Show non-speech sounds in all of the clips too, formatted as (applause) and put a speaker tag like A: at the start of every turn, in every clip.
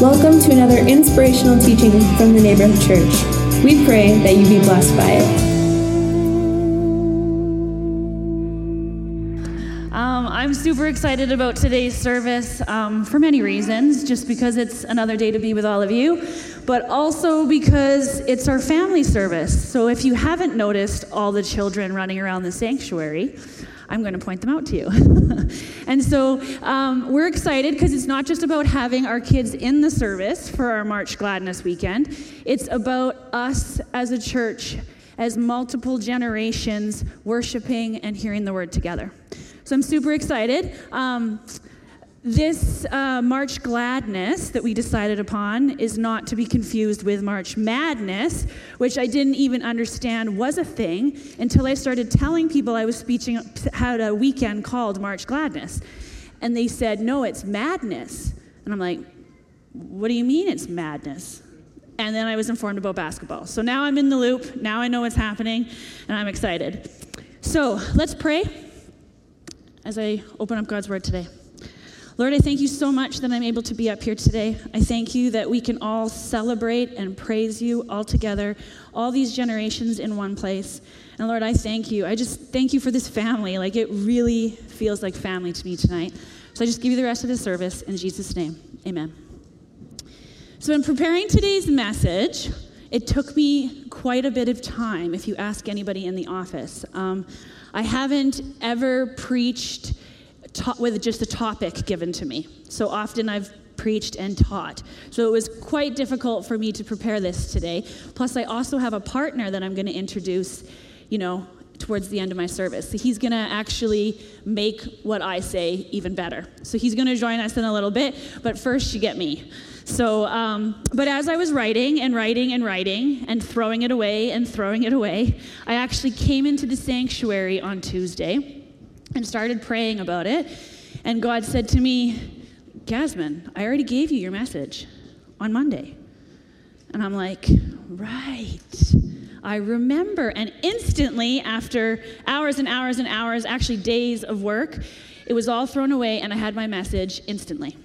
A: Welcome to another inspirational teaching from the Neighborhood Church. We pray that you be blessed by it.
B: Um, I'm super excited about today's service um, for many reasons, just because it's another day to be with all of you, but also because it's our family service. So if you haven't noticed all the children running around the sanctuary, I'm going to point them out to you. (laughs) and so um, we're excited because it's not just about having our kids in the service for our March Gladness weekend, it's about us as a church, as multiple generations worshiping and hearing the word together. So I'm super excited. Um, this uh, March Gladness that we decided upon is not to be confused with March Madness, which I didn't even understand was a thing until I started telling people I was speaking, had a weekend called March Gladness. And they said, no, it's madness. And I'm like, what do you mean it's madness? And then I was informed about basketball. So now I'm in the loop. Now I know what's happening, and I'm excited. So let's pray as I open up God's word today. Lord, I thank you so much that I'm able to be up here today. I thank you that we can all celebrate and praise you all together, all these generations in one place. And Lord, I thank you. I just thank you for this family. Like it really feels like family to me tonight. So I just give you the rest of the service in Jesus' name. Amen. So, in preparing today's message, it took me quite a bit of time, if you ask anybody in the office. Um, I haven't ever preached ta- with just a topic given to me. So often I've preached and taught. So it was quite difficult for me to prepare this today. Plus, I also have a partner that I'm going to introduce, you know, towards the end of my service. So he's going to actually make what I say even better. So he's going to join us in a little bit, but first you get me. So, um, but as I was writing and writing and writing and throwing it away and throwing it away, I actually came into the sanctuary on Tuesday and started praying about it. And God said to me, Yasmin, I already gave you your message on Monday. And I'm like, right. I remember. And instantly, after hours and hours and hours, actually days of work, it was all thrown away and I had my message instantly.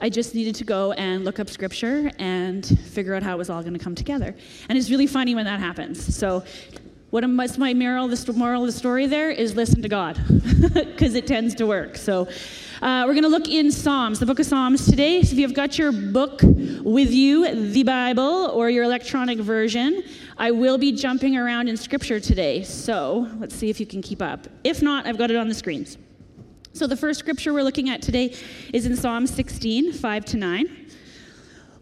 B: I just needed to go and look up scripture and figure out how it was all going to come together. And it's really funny when that happens. So What's my moral, the moral of the story there is listen to God, (laughs) because it tends to work. So uh, we're going to look in Psalms, the book of Psalms today. So if you've got your book with you, the Bible, or your electronic version, I will be jumping around in scripture today. So let's see if you can keep up. If not, I've got it on the screens. So the first scripture we're looking at today is in Psalm 16, 5 to 9.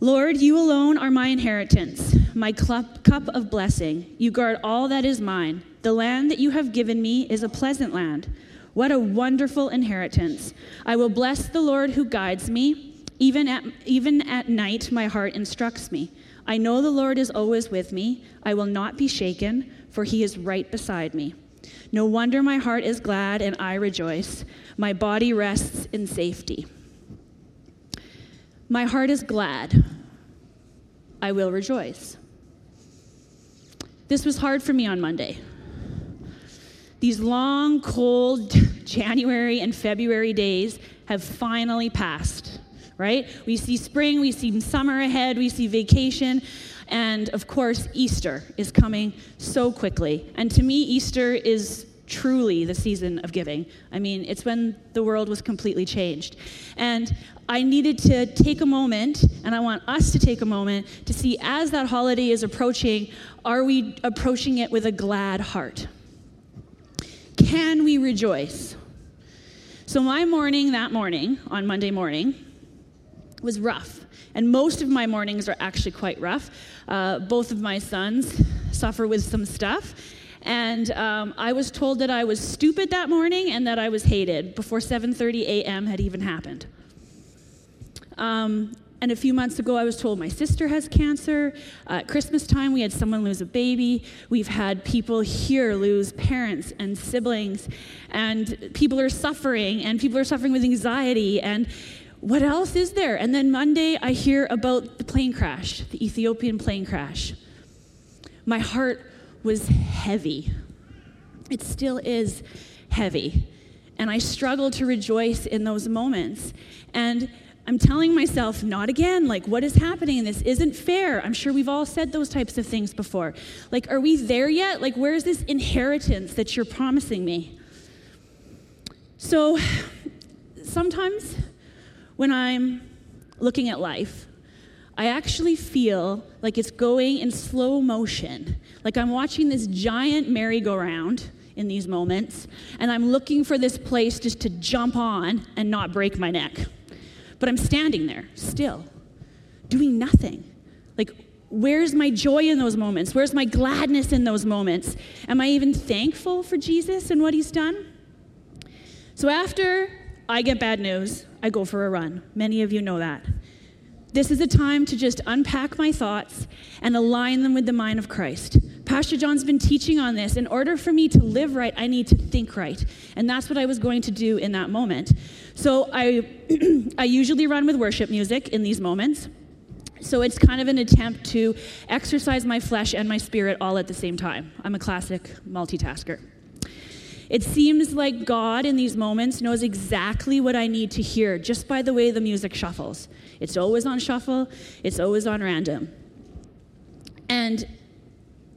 B: Lord, you alone are my inheritance, my cup of blessing. You guard all that is mine. The land that you have given me is a pleasant land. What a wonderful inheritance. I will bless the Lord who guides me. Even at, even at night, my heart instructs me. I know the Lord is always with me. I will not be shaken, for he is right beside me. No wonder my heart is glad and I rejoice. My body rests in safety. My heart is glad. I will rejoice. This was hard for me on Monday. These long, cold (laughs) January and February days have finally passed, right? We see spring, we see summer ahead, we see vacation, and of course, Easter is coming so quickly. And to me, Easter is truly the season of giving. I mean, it's when the world was completely changed. And I needed to take a moment, and I want us to take a moment to see as that holiday is approaching, are we approaching it with a glad heart? Can we rejoice? So, my morning that morning, on Monday morning, was rough. And most of my mornings are actually quite rough. Uh, both of my sons suffer with some stuff. And um, I was told that I was stupid that morning and that I was hated before 7:30 a.m. had even happened. Um, and a few months ago, I was told my sister has cancer. Uh, at Christmas time, we had someone lose a baby. We've had people here lose parents and siblings. And people are suffering, and people are suffering with anxiety. And what else is there? And then Monday, I hear about the plane crash, the Ethiopian plane crash. My heart was heavy. It still is heavy. And I struggle to rejoice in those moments. And I'm telling myself, not again. Like, what is happening? This isn't fair. I'm sure we've all said those types of things before. Like, are we there yet? Like, where's this inheritance that you're promising me? So, sometimes when I'm looking at life, I actually feel like it's going in slow motion. Like I'm watching this giant merry-go-round in these moments, and I'm looking for this place just to jump on and not break my neck. But I'm standing there still, doing nothing. Like, where's my joy in those moments? Where's my gladness in those moments? Am I even thankful for Jesus and what he's done? So after I get bad news, I go for a run. Many of you know that. This is a time to just unpack my thoughts and align them with the mind of Christ. Pastor John's been teaching on this. In order for me to live right, I need to think right. And that's what I was going to do in that moment. So I, (clears throat) I usually run with worship music in these moments. So it's kind of an attempt to exercise my flesh and my spirit all at the same time. I'm a classic multitasker. It seems like God in these moments knows exactly what I need to hear just by the way the music shuffles. It's always on shuffle, it's always on random. And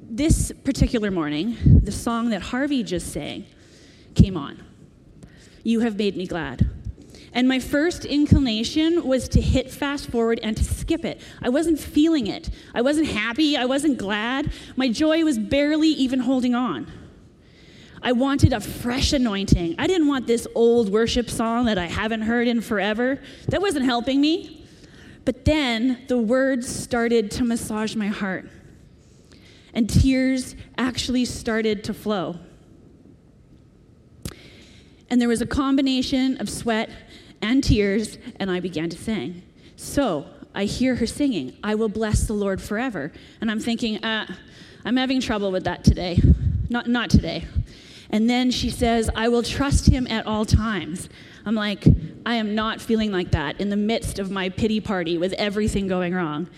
B: this particular morning, the song that Harvey just sang came on. You have made me glad. And my first inclination was to hit fast forward and to skip it. I wasn't feeling it. I wasn't happy. I wasn't glad. My joy was barely even holding on. I wanted a fresh anointing. I didn't want this old worship song that I haven't heard in forever. That wasn't helping me. But then the words started to massage my heart, and tears actually started to flow. And there was a combination of sweat and tears, and I began to sing. So I hear her singing, I will bless the Lord forever. And I'm thinking, uh, I'm having trouble with that today. Not, not today. And then she says, I will trust him at all times. I'm like, I am not feeling like that in the midst of my pity party with everything going wrong.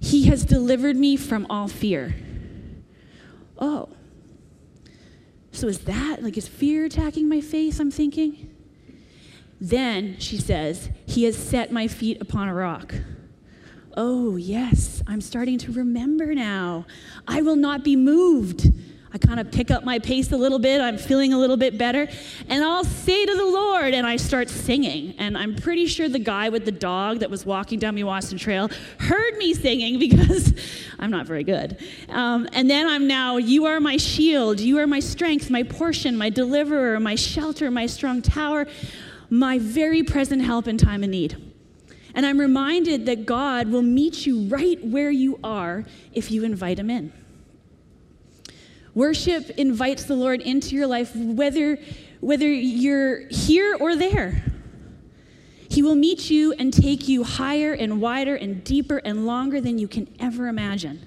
B: He has delivered me from all fear. Oh. So is that, like, is fear attacking my face? I'm thinking. Then she says, He has set my feet upon a rock. Oh, yes, I'm starting to remember now. I will not be moved. I kind of pick up my pace a little bit. I'm feeling a little bit better. And I'll say to the Lord, and I start singing. And I'm pretty sure the guy with the dog that was walking down Meewasin Trail heard me singing (laughs) because I'm not very good. Um, and then I'm now, You are my shield. You are my strength, my portion, my deliverer, my shelter, my strong tower, my very present help in time of need. And I'm reminded that God will meet you right where you are if you invite him in. Worship invites the Lord into your life, whether, whether you're here or there. He will meet you and take you higher and wider and deeper and longer than you can ever imagine.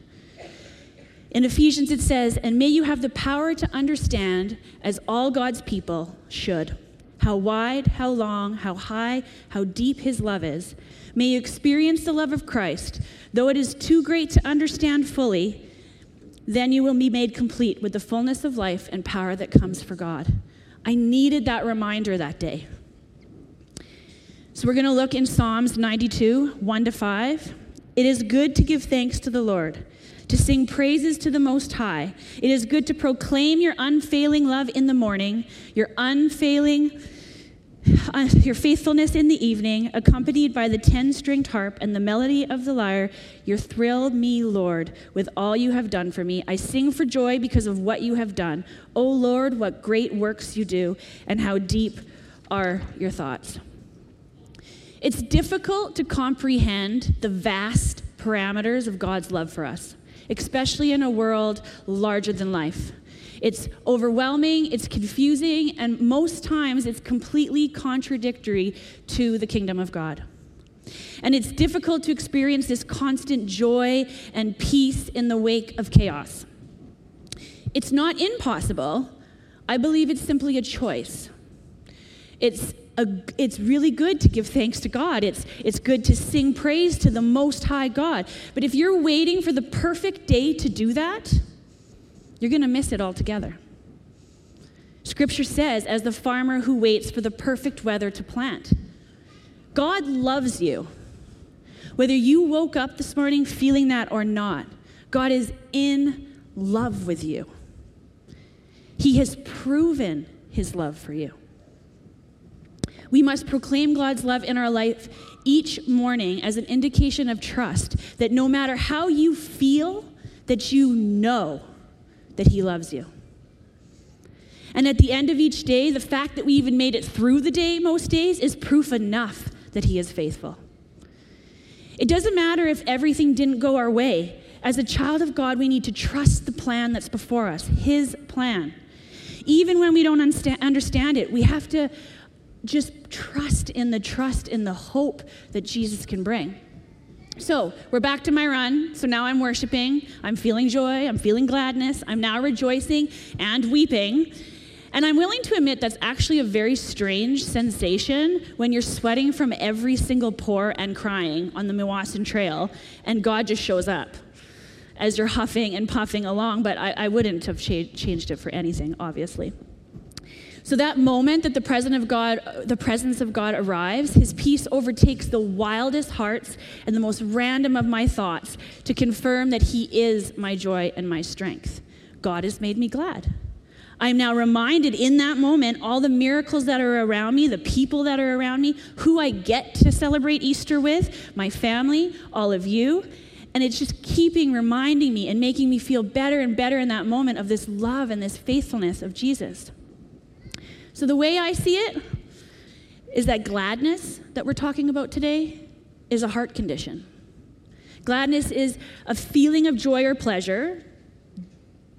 B: In Ephesians, it says, And may you have the power to understand, as all God's people should, how wide, how long, how high, how deep His love is. May you experience the love of Christ, though it is too great to understand fully then you will be made complete with the fullness of life and power that comes for God. I needed that reminder that day. So we're going to look in Psalms 92, 1 to 5. It is good to give thanks to the Lord, to sing praises to the Most High. It is good to proclaim your unfailing love in the morning, your unfailing uh, your faithfulness in the evening, accompanied by the ten stringed harp and the melody of the lyre, you thrill me, Lord, with all you have done for me. I sing for joy because of what you have done. O Lord, what great works you do, and how deep are your thoughts. It's difficult to comprehend the vast parameters of God's love for us, especially in a world larger than life. It's overwhelming, it's confusing, and most times it's completely contradictory to the kingdom of God. And it's difficult to experience this constant joy and peace in the wake of chaos. It's not impossible. I believe it's simply a choice. It's, a, it's really good to give thanks to God. It's, it's good to sing praise to the Most High God. But if you're waiting for the perfect day to do that, you're going to miss it altogether. Scripture says, as the farmer who waits for the perfect weather to plant. God loves you. Whether you woke up this morning feeling that or not, God is in love with you. He has proven his love for you. We must proclaim God's love in our life each morning as an indication of trust that no matter how you feel, that you know that he loves you. And at the end of each day, the fact that we even made it through the day most days is proof enough that he is faithful. It doesn't matter if everything didn't go our way. As a child of God, we need to trust the plan that's before us, his plan. Even when we don't understand it, we have to just trust in the trust in the hope that Jesus can bring. So we're back to my run. So now I'm worshiping. I'm feeling joy. I'm feeling gladness. I'm now rejoicing and weeping. And I'm willing to admit that's actually a very strange sensation when you're sweating from every single pore and crying on the Meewasin Trail and God just shows up as you're huffing and puffing along. But I, I wouldn't have cha- changed it for anything, obviously. So that moment that the presence of God, the presence of God arrives, his peace overtakes the wildest hearts and the most random of my thoughts to confirm that he is my joy and my strength. God has made me glad. I am now reminded in that moment all the miracles that are around me, the people that are around me, who I get to celebrate Easter with, my family, all of you. And it's just keeping reminding me and making me feel better and better in that moment of this love and this faithfulness of Jesus. So, the way I see it is that gladness that we're talking about today is a heart condition. Gladness is a feeling of joy or pleasure,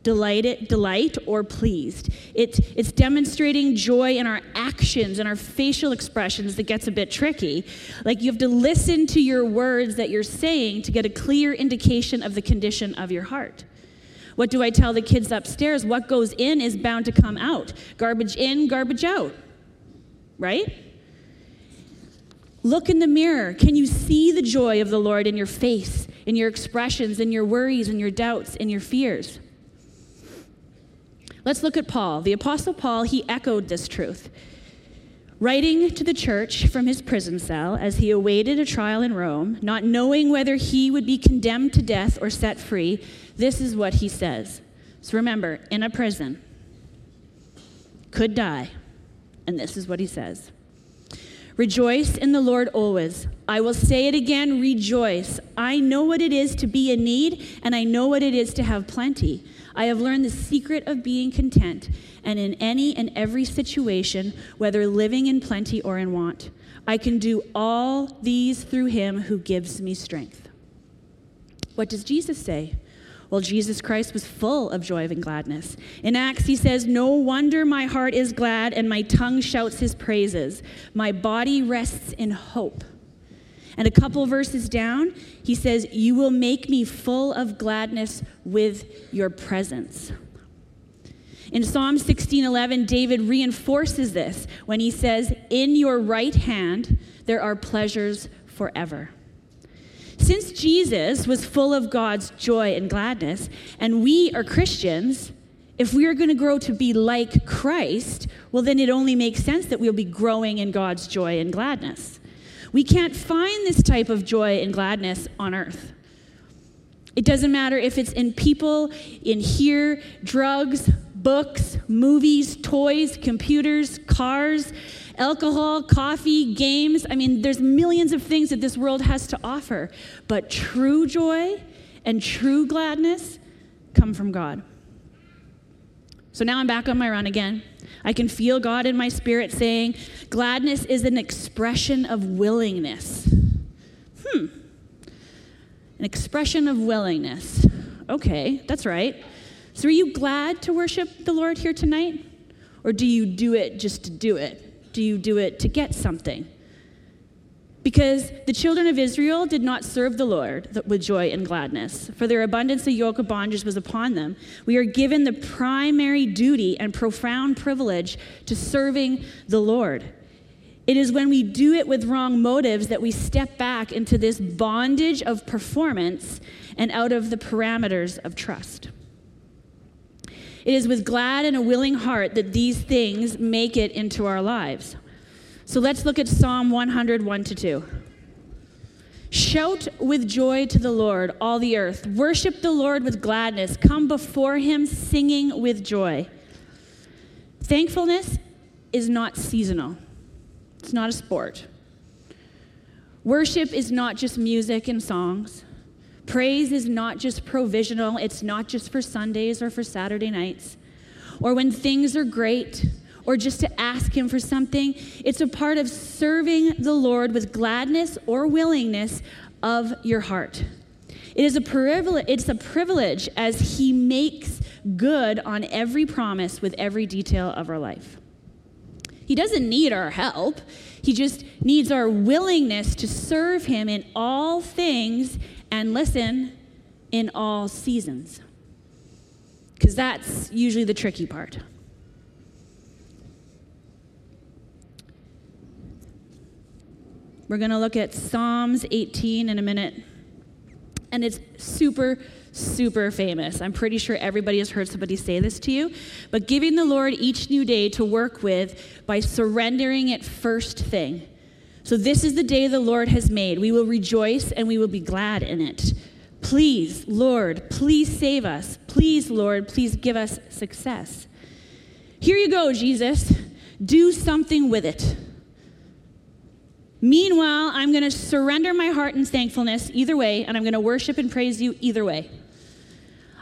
B: delight, delight or pleased. It's, it's demonstrating joy in our actions and our facial expressions that gets a bit tricky. Like you have to listen to your words that you're saying to get a clear indication of the condition of your heart. What do I tell the kids upstairs? What goes in is bound to come out. Garbage in, garbage out. Right? Look in the mirror. Can you see the joy of the Lord in your face, in your expressions, in your worries, in your doubts, in your fears? Let's look at Paul. The Apostle Paul, he echoed this truth. Writing to the church from his prison cell as he awaited a trial in Rome, not knowing whether he would be condemned to death or set free, this is what he says. So remember, in a prison, could die, and this is what he says Rejoice in the Lord always. I will say it again rejoice. I know what it is to be in need, and I know what it is to have plenty. I have learned the secret of being content, and in any and every situation, whether living in plenty or in want, I can do all these through him who gives me strength. What does Jesus say? Well, Jesus Christ was full of joy and gladness. In Acts, he says, No wonder my heart is glad and my tongue shouts his praises. My body rests in hope. And a couple verses down, he says, You will make me full of gladness with your presence. In Psalm 16:11, David reinforces this when he says, "In your right hand there are pleasures forever." Since Jesus was full of God's joy and gladness, and we are Christians, if we are going to grow to be like Christ, well, then it only makes sense that we'll be growing in God's joy and gladness. We can't find this type of joy and gladness on earth. It doesn't matter if it's in people, in here, drugs, books, movies, toys, computers, cars, alcohol, coffee, games. I mean, there's millions of things that this world has to offer. But true joy and true gladness come from God. So now I'm back on my run again. I can feel God in my spirit saying, Gladness is an expression of willingness. Hmm. An expression of willingness. Okay, that's right. So, are you glad to worship the Lord here tonight? Or do you do it just to do it? Do you do it to get something? Because the children of Israel did not serve the Lord with joy and gladness, for their abundance of yoke of bondage was upon them. We are given the primary duty and profound privilege to serving the Lord. It is when we do it with wrong motives that we step back into this bondage of performance and out of the parameters of trust. It is with glad and a willing heart that these things make it into our lives. So let's look at Psalm 100, 1 to 2. Shout with joy to the Lord, all the earth. Worship the Lord with gladness. Come before him singing with joy. Thankfulness is not seasonal, it's not a sport. Worship is not just music and songs. Praise is not just provisional, it's not just for Sundays or for Saturday nights or when things are great or just to ask Him for something. It's a part of serving the Lord with gladness or willingness of your heart. It is a privilege, it's a privilege as He makes good on every promise with every detail of our life. He doesn't need our help. He just needs our willingness to serve Him in all things and listen in all seasons. Because that's usually the tricky part. We're going to look at Psalms 18 in a minute. And it's super, super famous. I'm pretty sure everybody has heard somebody say this to you. But giving the Lord each new day to work with by surrendering it first thing. So, this is the day the Lord has made. We will rejoice and we will be glad in it. Please, Lord, please save us. Please, Lord, please give us success. Here you go, Jesus. Do something with it. Meanwhile, I'm going to surrender my heart in thankfulness either way, and I'm going to worship and praise you either way.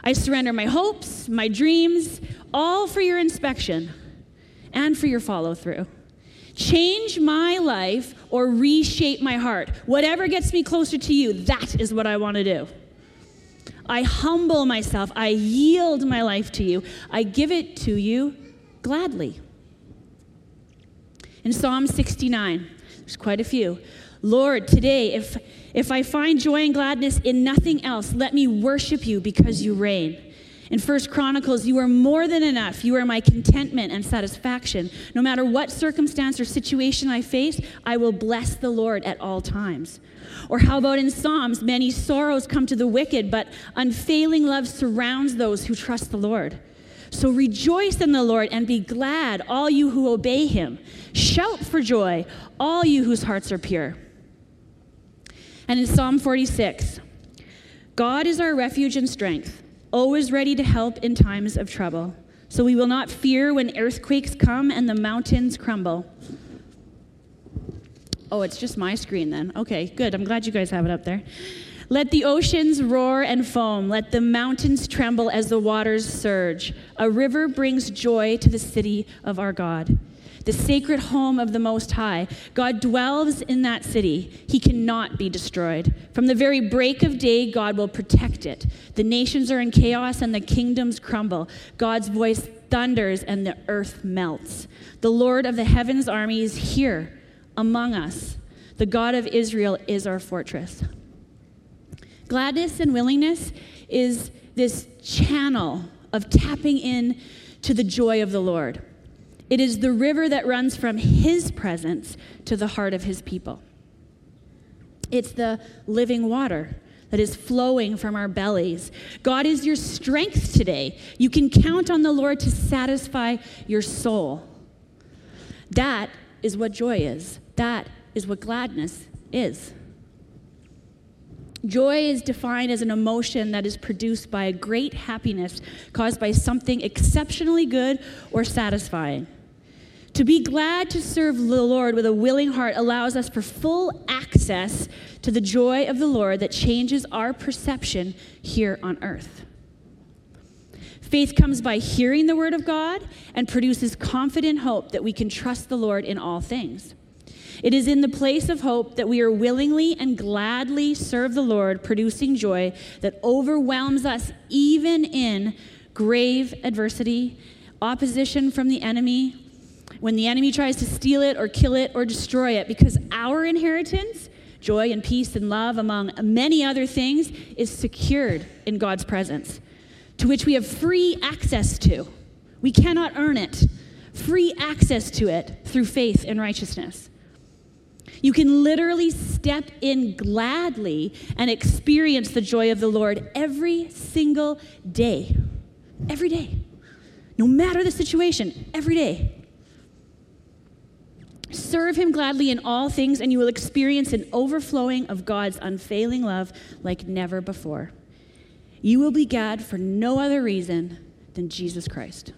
B: I surrender my hopes, my dreams, all for your inspection and for your follow through. Change my life or reshape my heart. Whatever gets me closer to you, that is what I want to do. I humble myself. I yield my life to you. I give it to you gladly. In Psalm 69, there's quite a few. Lord, today, if, if I find joy and gladness in nothing else, let me worship you because you reign. In First Chronicles, you are more than enough. You are my contentment and satisfaction. No matter what circumstance or situation I face, I will bless the Lord at all times. Or how about in Psalms, many sorrows come to the wicked, but unfailing love surrounds those who trust the Lord. So rejoice in the Lord and be glad, all you who obey him. Shout for joy, all you whose hearts are pure. And in Psalm 46, God is our refuge and strength, always ready to help in times of trouble. So we will not fear when earthquakes come and the mountains crumble. Oh, it's just my screen then. Okay, good. I'm glad you guys have it up there. Let the oceans roar and foam. Let the mountains tremble as the waters surge. A river brings joy to the city of our God, the sacred home of the Most High. God dwells in that city. He cannot be destroyed. From the very break of day, God will protect it. The nations are in chaos and the kingdoms crumble. God's voice thunders and the earth melts. The Lord of the heavens' army is here among us. The God of Israel is our fortress. Gladness and willingness is this channel of tapping in to the joy of the Lord. It is the river that runs from his presence to the heart of his people. It's the living water that is flowing from our bellies. God is your strength today. You can count on the Lord to satisfy your soul. That is what joy is. That is what gladness is. Joy is defined as an emotion that is produced by a great happiness caused by something exceptionally good or satisfying. To be glad to serve the Lord with a willing heart allows us for full access to the joy of the Lord that changes our perception here on earth. Faith comes by hearing the word of God and produces confident hope that we can trust the Lord in all things. It is in the place of hope that we are willingly and gladly serve the Lord, producing joy that overwhelms us even in grave adversity, opposition from the enemy, when the enemy tries to steal it or kill it or destroy it, because our inheritance, joy and peace and love, among many other things, is secured in God's presence, to which we have free access to. We cannot earn it, free access to it through faith and righteousness. You can literally step in gladly and experience the joy of the Lord every single day. Every day. No matter the situation, every day. Serve him gladly in all things, and you will experience an overflowing of God's unfailing love like never before. You will be glad for no other reason than Jesus Christ.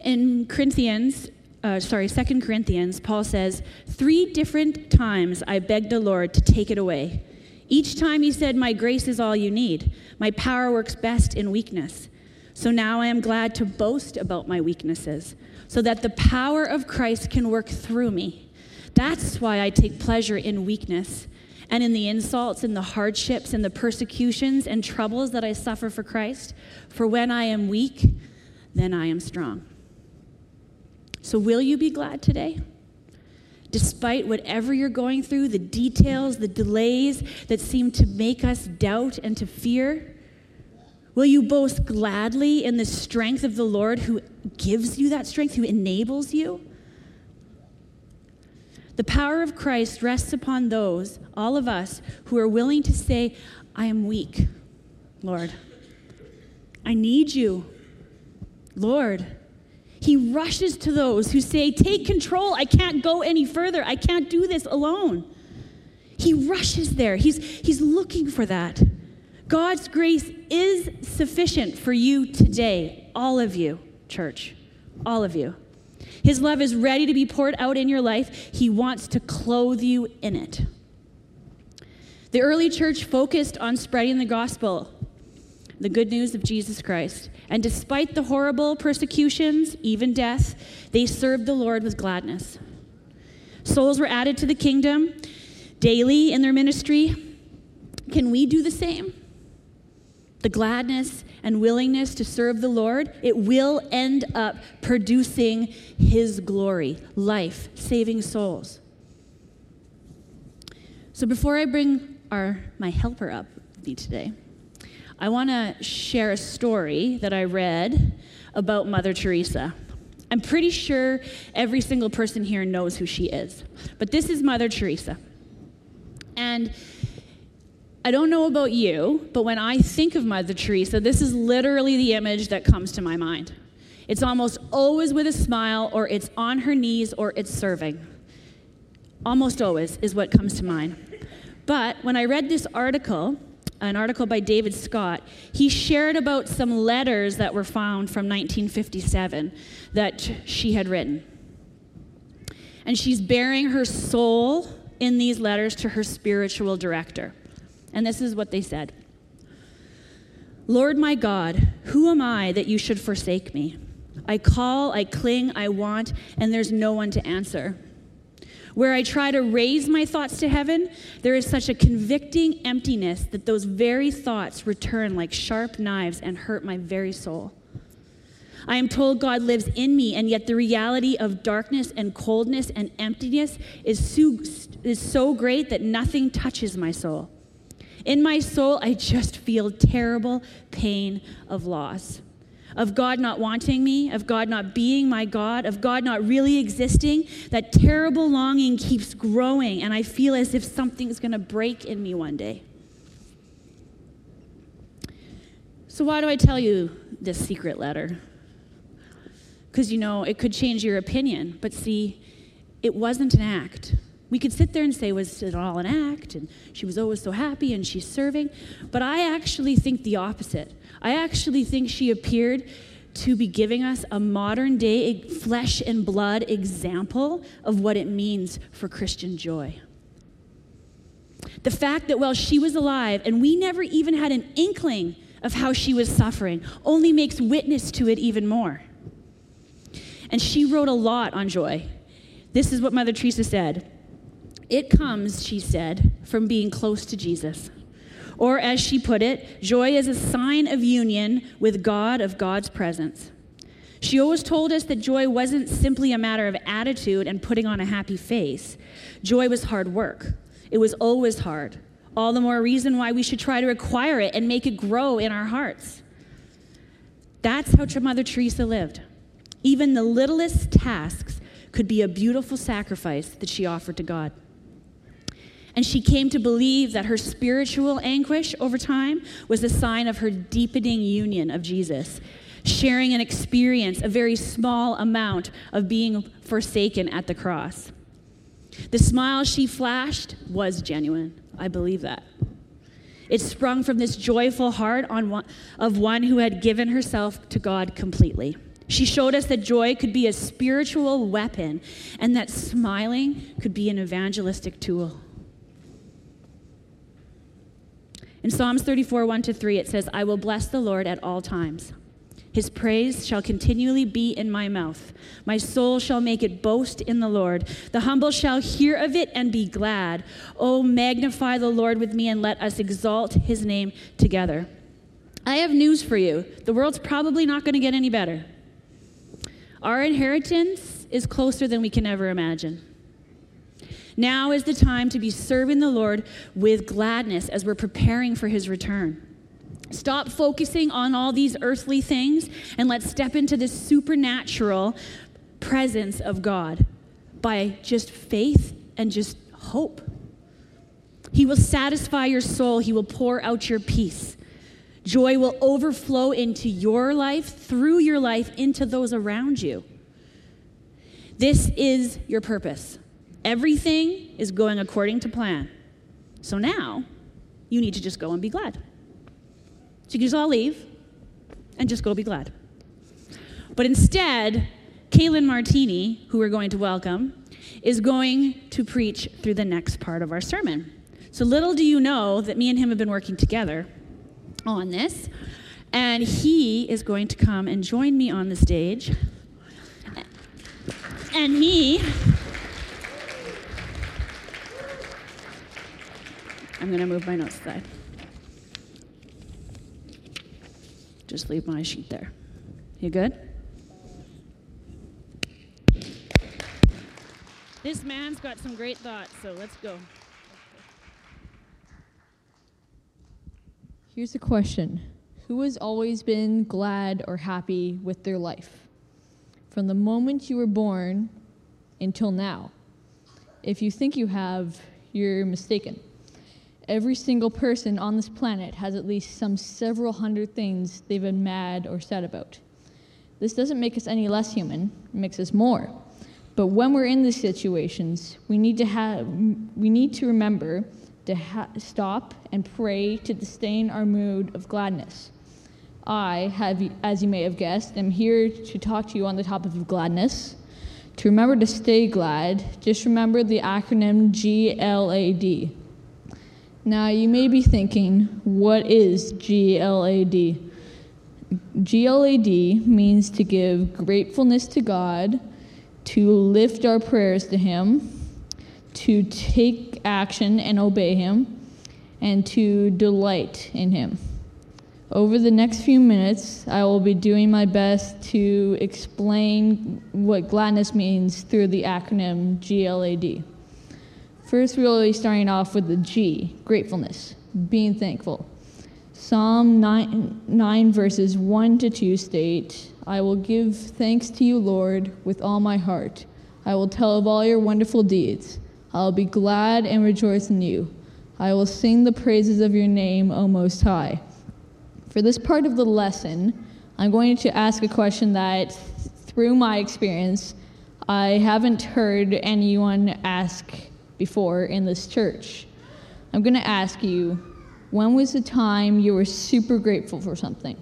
B: In Corinthians, uh, sorry, Second Corinthians, Paul says, Three different times I begged the Lord to take it away. Each time he said, My grace is all you need. My power works best in weakness. So now I am glad to boast about my weaknesses, so that the power of Christ can work through me. That's why I take pleasure in weakness and in the insults and the hardships and the persecutions and troubles that I suffer for Christ. For when I am weak, then I am strong. So, will you be glad today? Despite whatever you're going through, the details, the delays that seem to make us doubt and to fear, will you boast gladly in the strength of the Lord who gives you that strength, who enables you? The power of Christ rests upon those, all of us, who are willing to say, I am weak, Lord. I need you, Lord. He rushes to those who say, Take control. I can't go any further. I can't do this alone. He rushes there. He's, he's looking for that. God's grace is sufficient for you today, all of you, church, all of you. His love is ready to be poured out in your life. He wants to clothe you in it. The early church focused on spreading the gospel, the good news of Jesus Christ. And despite the horrible persecutions, even death, they served the Lord with gladness. Souls were added to the kingdom daily in their ministry. Can we do the same? The gladness and willingness to serve the Lord, it will end up producing His glory, life, saving souls. So before I bring our, my helper up with me today, I want to share a story that I read about Mother Teresa. I'm pretty sure every single person here knows who she is, but this is Mother Teresa. And I don't know about you, but when I think of Mother Teresa, this is literally the image that comes to my mind. It's almost always with a smile, or it's on her knees, or it's serving. Almost always is what comes to mind. But when I read this article, an article by David Scott, he shared about some letters that were found from 1957 that she had written. And she's bearing her soul in these letters to her spiritual director. And this is what they said Lord my God, who am I that you should forsake me? I call, I cling, I want, and there's no one to answer. Where I try to raise my thoughts to heaven, there is such a convicting emptiness that those very thoughts return like sharp knives and hurt my very soul. I am told God lives in me, and yet the reality of darkness and coldness and emptiness is so, is so great that nothing touches my soul. In my soul, I just feel terrible pain of loss of God not wanting me, of God not being my God, of God not really existing, that terrible longing keeps growing, and I feel as if something's to break in me one day. So, why do I tell you this secret letter? Because, you know, it could change your opinion, but see, it wasn't an act. We could sit there and say, was it all an act? And she was always so happy and she's serving. But I actually think the opposite. I actually think she appeared to be giving us a modern day flesh and blood example of what it means for Christian joy. The fact that while she was alive and we never even had an inkling of how she was suffering only makes witness to it even more. And she wrote a lot on joy. This is what Mother Teresa said It comes, she said, from being close to Jesus. Or, as she put it, joy is a sign of union with God, of God's presence. She always told us that joy wasn't simply a matter of attitude and putting on a happy face. Joy was hard work, it was always hard. All the more reason why we should try to acquire it and make it grow in our hearts. That's how Mother Teresa lived. Even the littlest tasks could be a beautiful sacrifice that she offered to God. And she came to believe that her spiritual anguish over time was a sign of her deepening union of Jesus. sharing an experience, a very small amount of being forsaken at the cross. The smile she flashed was genuine. I believe that. It sprung from this joyful heart one, of one who had given herself to God completely. She showed us that joy could be a spiritual weapon and that smiling could be an evangelistic tool. In Psalms 34, 1 to 3, it says, I will bless the Lord at all times. His praise shall continually be in my mouth. My soul shall make it boast in the Lord. The humble shall hear of it and be glad. Oh, magnify the Lord with me and let us exalt his name together. I have news for you. The world's probably not going to get any better. Our inheritance is closer than we can ever imagine. Now is the time to be serving the Lord with gladness as we're preparing for his return. Stop focusing on all these earthly things and let's step into this supernatural presence of God by just faith and just hope. He will satisfy your soul, He will pour out your peace. Joy will overflow into your life, through your life, into those around you. This is your purpose. Everything is going according to plan. So now you need to just go and be glad. So you can just all leave and just go be glad. But instead, Caelan Martini, who we're going to welcome, is going to preach through the next part of our sermon. So little do you know that me and him have been working together on this. And he is going to come and join me on the stage. And he. I'm going to move my notes aside. Just leave my sheet there. You good? This man's got some great thoughts, so let's go.
C: Here's a question Who has always been glad or happy with their life? From the moment you were born until now. If you think you have, you're mistaken. Every single person on this planet has at least some several hundred things they've been mad or sad about. This doesn't make us any less human, it makes us more. But when we're in these situations, we need to have we need to remember to ha- stop and pray to sustain our mood of gladness. I have, as you may have guessed, am here to talk to you on the topic of gladness. To remember to stay glad, just remember the acronym GLAD. Now, you may be thinking, what is GLAD? GLAD means to give gratefulness to God, to lift our prayers to Him, to take action and obey Him, and to delight in Him. Over the next few minutes, I will be doing my best to explain what gladness means through the acronym GLAD. First, we'll be starting off with the G, gratefulness, being thankful. Psalm 9, 9, verses 1 to 2 state, I will give thanks to you, Lord, with all my heart. I will tell of all your wonderful deeds. I will be glad and rejoice in you. I will sing the praises of your name, O Most High. For this part of the lesson, I'm going to ask a question that, through my experience, I haven't heard anyone ask before in this church. I'm going to ask you when was the time you were super grateful for something?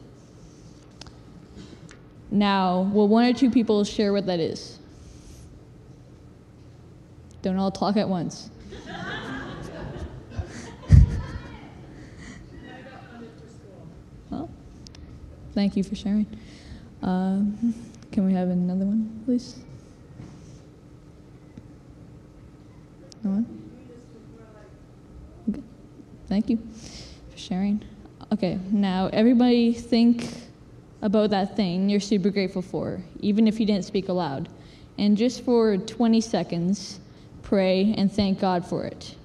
C: Now, will one or two people share what that is? Don't all talk at once. (laughs) well, thank you for sharing. Um, can we have another one, please? No one? Okay. Thank you for sharing. Okay, now everybody think about that thing you're super grateful for, even if you didn't speak aloud. And just for 20 seconds, pray and thank God for it.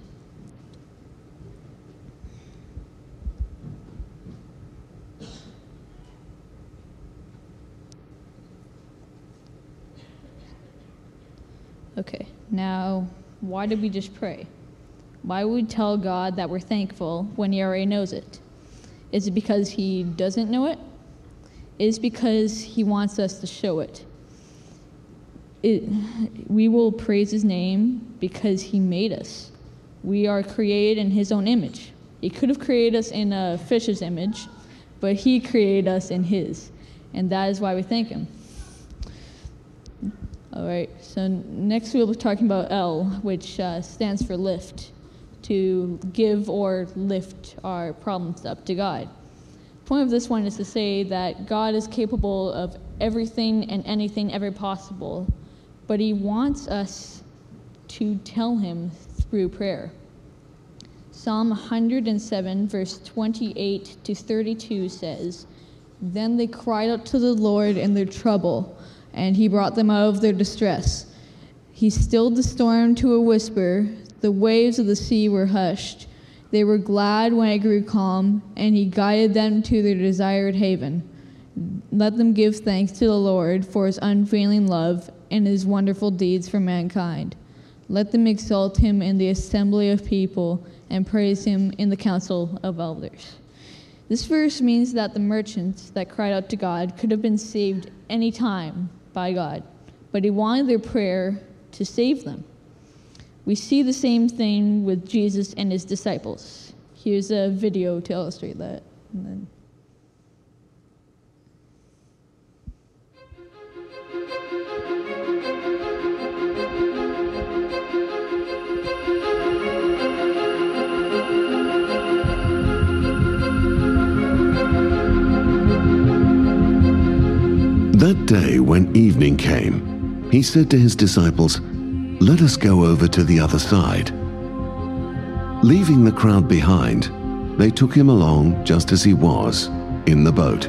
C: Okay, now why did we just pray? Why would we tell God that we're thankful when He already knows it? Is it because He doesn't know it? is because he wants us to show it. it. We will praise his name because he made us. We are created in his own image. He could have created us in a fish's image, but he created us in his. And that is why we thank him. All right, so next we'll be talking about L, which uh, stands for lift, to give or lift our problems up to God. The point of this one is to say that God is capable of everything and anything ever possible, but He wants us to tell Him through prayer. Psalm 107, verse 28 to 32 says, Then they cried out to the Lord in their trouble and he brought them out of their distress. He stilled the storm to a whisper, the waves of the sea were hushed. They were glad when it grew calm, and he guided them to their desired haven. Let them give thanks to the Lord for his unfailing love and his wonderful deeds for mankind. Let them exalt him in the assembly of people and praise him in the council of elders. This verse means that the merchants that cried out to God could have been saved any time by God, but he wanted their prayer to save them. We see the same thing with Jesus and his disciples. Here's a video to illustrate that.
D: When evening came, he said to his disciples, Let us go over to the other side. Leaving the crowd behind, they took him along just as he was, in the boat.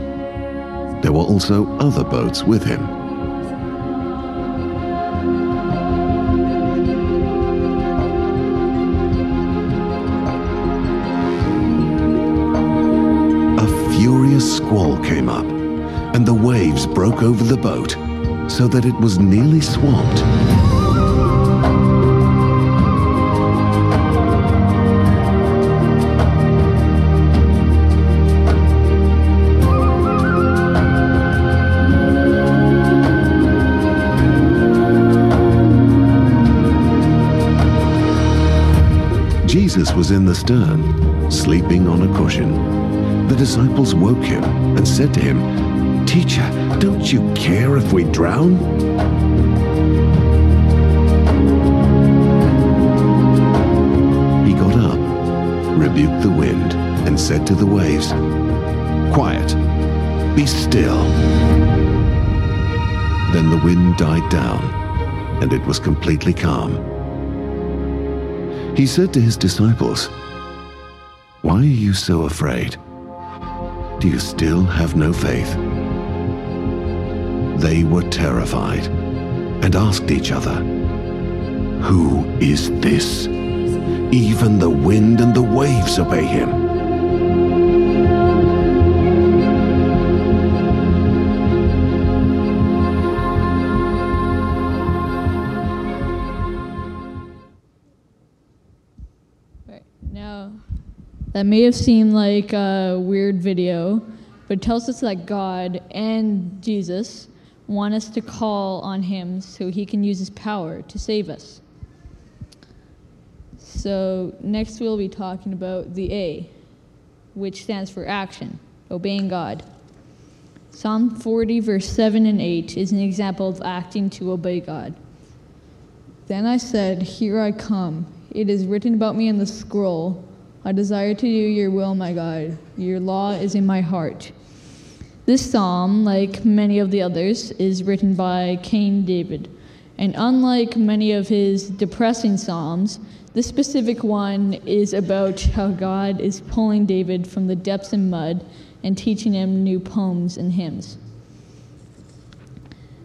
D: There were also other boats with him. Over the boat so that it was nearly swamped. Jesus was in the stern, sleeping on a cushion. The disciples woke him and said to him, Teacher, don't you care if we drown? He got up, rebuked the wind, and said to the waves, Quiet, be still. Then the wind died down, and it was completely calm. He said to his disciples, Why are you so afraid? Do you still have no faith? They were terrified and asked each other, Who is this? Even the wind and the waves obey him.
C: That may have seemed like a weird video, but tells us that God and Jesus want us to call on Him so He can use His power to save us. So, next we'll be talking about the A, which stands for action, obeying God. Psalm 40, verse 7 and 8 is an example of acting to obey God. Then I said, Here I come. It is written about me in the scroll. I desire to do your will, my God. Your law is in my heart. This psalm, like many of the others, is written by King David. And unlike many of his depressing psalms, this specific one is about how God is pulling David from the depths and mud and teaching him new poems and hymns.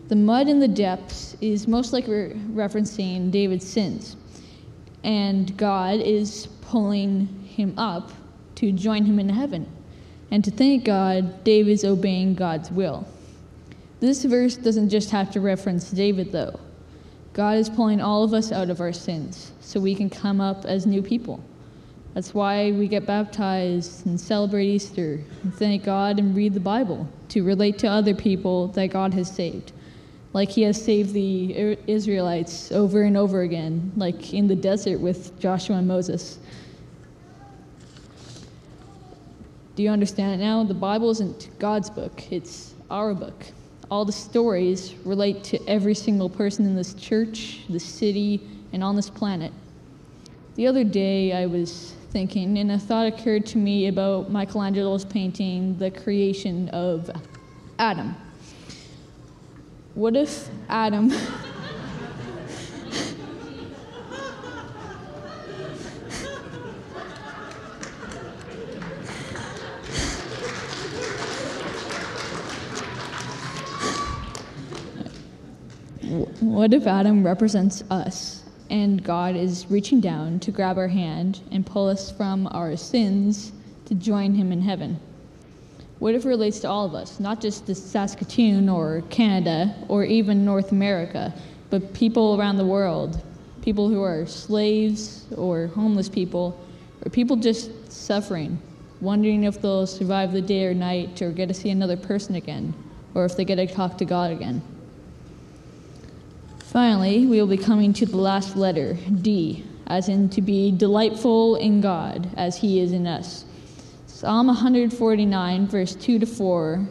C: The mud in the depths is most likely referencing David's sins, and God is pulling him up to join him in heaven. And to thank God, David is obeying God's will. This verse doesn't just have to reference David, though. God is pulling all of us out of our sins so we can come up as new people. That's why we get baptized and celebrate Easter and thank God and read the Bible to relate to other people that God has saved. Like He has saved the Israelites over and over again, like in the desert with Joshua and Moses. Do you understand it now? The Bible isn't God's book, it's our book. All the stories relate to every single person in this church, the city, and on this planet. The other day, I was thinking, and a thought occurred to me about Michelangelo's painting, The Creation of Adam. What if Adam (laughs) What if Adam represents us and God is reaching down to grab our hand and pull us from our sins to join Him in heaven? What if it relates to all of us, not just to Saskatoon or Canada or even North America, but people around the world? People who are slaves or homeless people, or people just suffering, wondering if they'll survive the day or night or get to see another person again, or if they get to talk to God again. Finally, we will be coming to the last letter, D, as in to be delightful in God as He is in us. Psalm 149, verse 2 to 4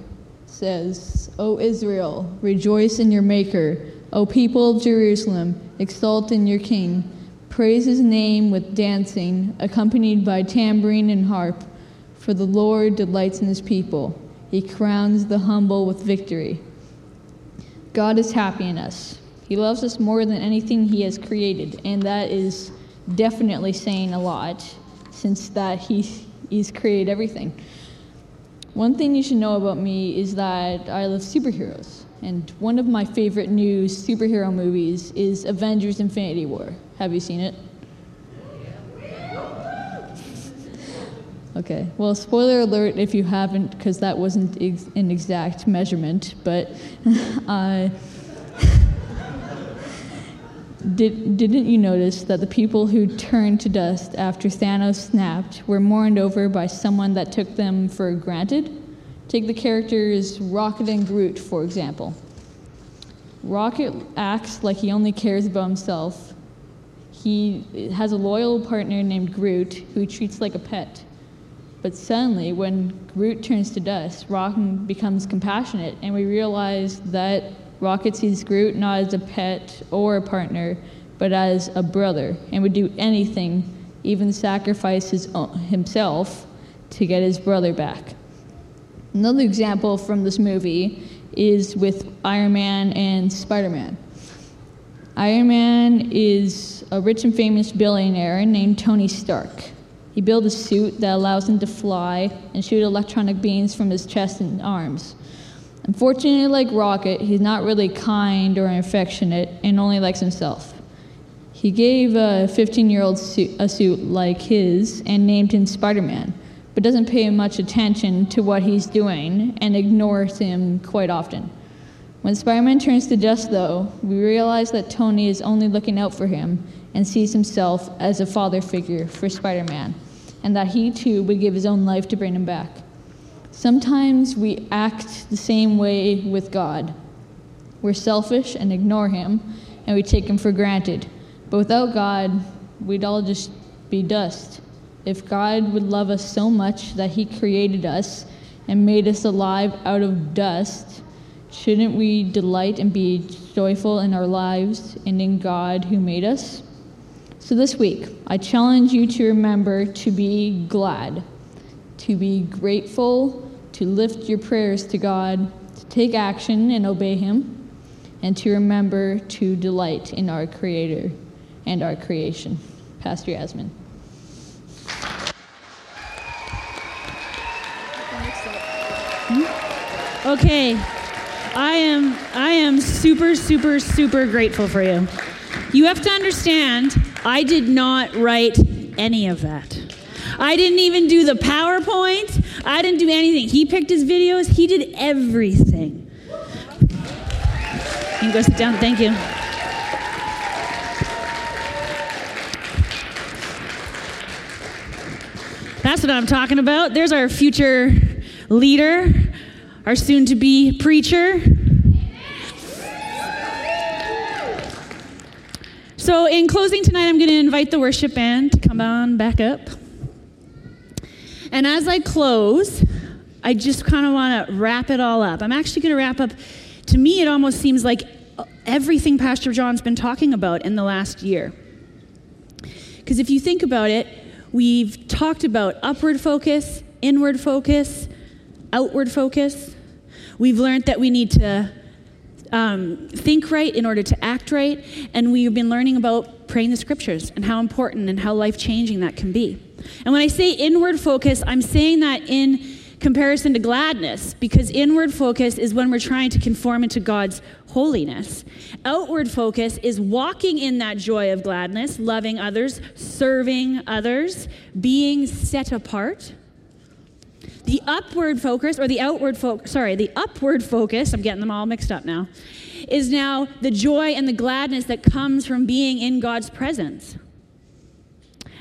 C: says, O Israel, rejoice in your Maker. O people of Jerusalem, exult in your King. Praise his name with dancing, accompanied by tambourine and harp. For the Lord delights in his people. He crowns the humble with victory. God is happy in us. He loves us more than anything He has created, and that is definitely saying a lot, since that He, He's created everything. One thing you should know about me is that I love superheroes, and one of my favorite new superhero movies is Avengers Infinity War. Have you seen it? Okay, well, spoiler alert if you haven't, because that wasn't ex- an exact measurement, but (laughs) uh, did, didn't you notice that the people who turned to dust after Thanos snapped were mourned over by someone that took them for granted? Take the characters Rocket and Groot, for example. Rocket acts like he only cares about himself. He has a loyal partner named Groot who he treats like a pet. But suddenly, when Groot turns to dust, Rocket becomes compassionate, and we realize that Rocket sees Groot not as a pet or a partner, but as a brother, and would do anything, even sacrifice his own, himself, to get his brother back. Another example from this movie is with Iron Man and Spider Man. Iron Man is a rich and famous billionaire named Tony Stark. He built a suit that allows him to fly and shoot electronic beams from his chest and arms. Unfortunately, like Rocket, he's not really kind or affectionate and only likes himself. He gave a 15 year old a suit like his and named him Spider Man, but doesn't pay much attention to what he's doing and ignores him quite often. When Spider Man turns to dust, though, we realize that Tony is only looking out for him and sees himself as a father figure for Spider Man, and that he too would give his own life to bring him back. Sometimes we act the same way with God. We're selfish and ignore Him, and we take Him for granted. But without God, we'd all just be dust. If God would love us so much that He created us and made us alive out of dust, shouldn't we delight and be joyful in our lives and in God who made us? So this week, I challenge you to remember to be glad, to be grateful to lift your prayers to God, to take action and obey Him, and to remember to delight in our Creator and our creation. Pastor Yasmin. Hmm?
B: Okay. I am I am super super super grateful for you. You have to understand, I did not write any of that. I didn't even do the PowerPoint. I didn't do anything. He picked his videos, he did everything. You can go sit down. Thank you. That's what I'm talking about. There's our future leader, our soon to be preacher. So, in closing tonight, I'm going to invite the worship band to come on back up. And as I close, I just kind of want to wrap it all up. I'm actually going to wrap up. To me, it almost seems like uh, everything Pastor John's been talking about in the last year. Because if you think about it, we've talked about upward focus, inward focus, outward focus. We've learned that we need to um, think right in order to act right. And we've been learning about praying the scriptures and how important and how life changing that can be. And when I say inward focus, I'm saying that in comparison to gladness, because inward focus is when we're trying to conform into God's holiness. Outward focus is walking in that joy of gladness, loving others, serving others, being set apart. The upward focus, or the outward focus, sorry, the upward focus, I'm getting them all mixed up now, is now the joy and the gladness that comes from being in God's presence.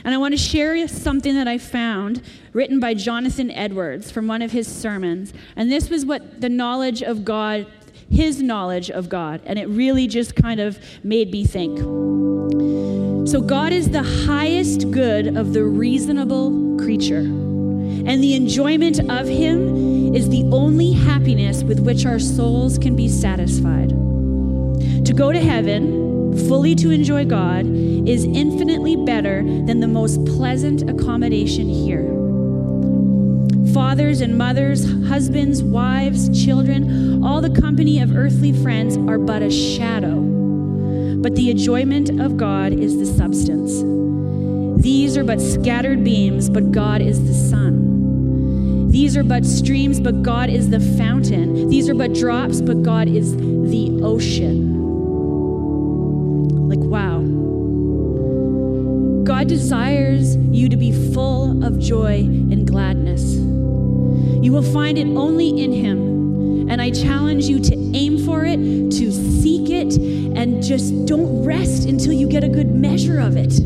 B: And I want to share something that I found written by Jonathan Edwards from one of his sermons. And this was what the knowledge of God, his knowledge of God, and it really just kind of made me think. So, God is the highest good of the reasonable creature and the enjoyment of Him is the only happiness with which our souls can be satisfied. To go to heaven, fully to enjoy God, is infinitely better than the most pleasant accommodation here. Fathers and mothers, husbands, wives, children, all the company of earthly friends are but a shadow. But the enjoyment of God is the substance. These are but scattered beams, but God is the sun. These are but streams, but God is the fountain. These are but drops, but God is the ocean. Like, wow. God desires you to be full of joy and gladness. You will find it only in Him. And I challenge you to aim for it, to seek it, and just don't rest until you get a good measure of it.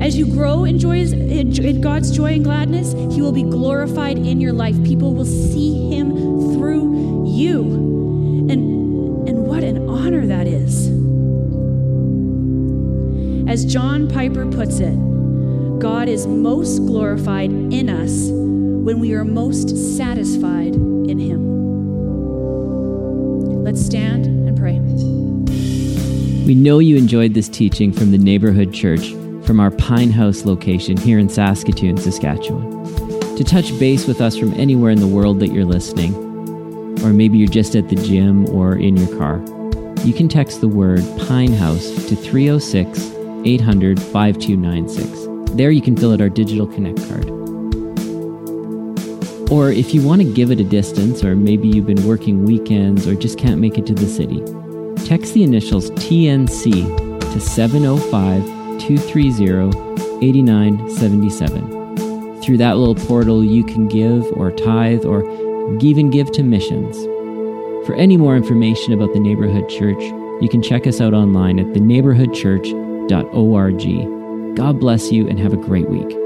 B: As you grow in, joys, in God's joy and gladness, He will be glorified in your life. People will see Him through you. And, and what an honor that is. As John Piper puts it, God is most glorified in us when we are most satisfied in Him. Let's stand and pray.
E: We know you enjoyed this teaching from the Neighborhood Church from our Pine House location here in Saskatoon, Saskatchewan. To touch base with us from anywhere in the world that you're listening, or maybe you're just at the gym or in your car, you can text the word Pine House to 306 800 5296. There you can fill out our digital connect card. Or if you want to give it a distance, or maybe you've been working weekends or just can't make it to the city, text the initials TNC to 705 230 8977. Through that little portal, you can give or tithe or even give to missions. For any more information about the Neighborhood Church, you can check us out online at theneighborhoodchurch.org. God bless you and have a great week.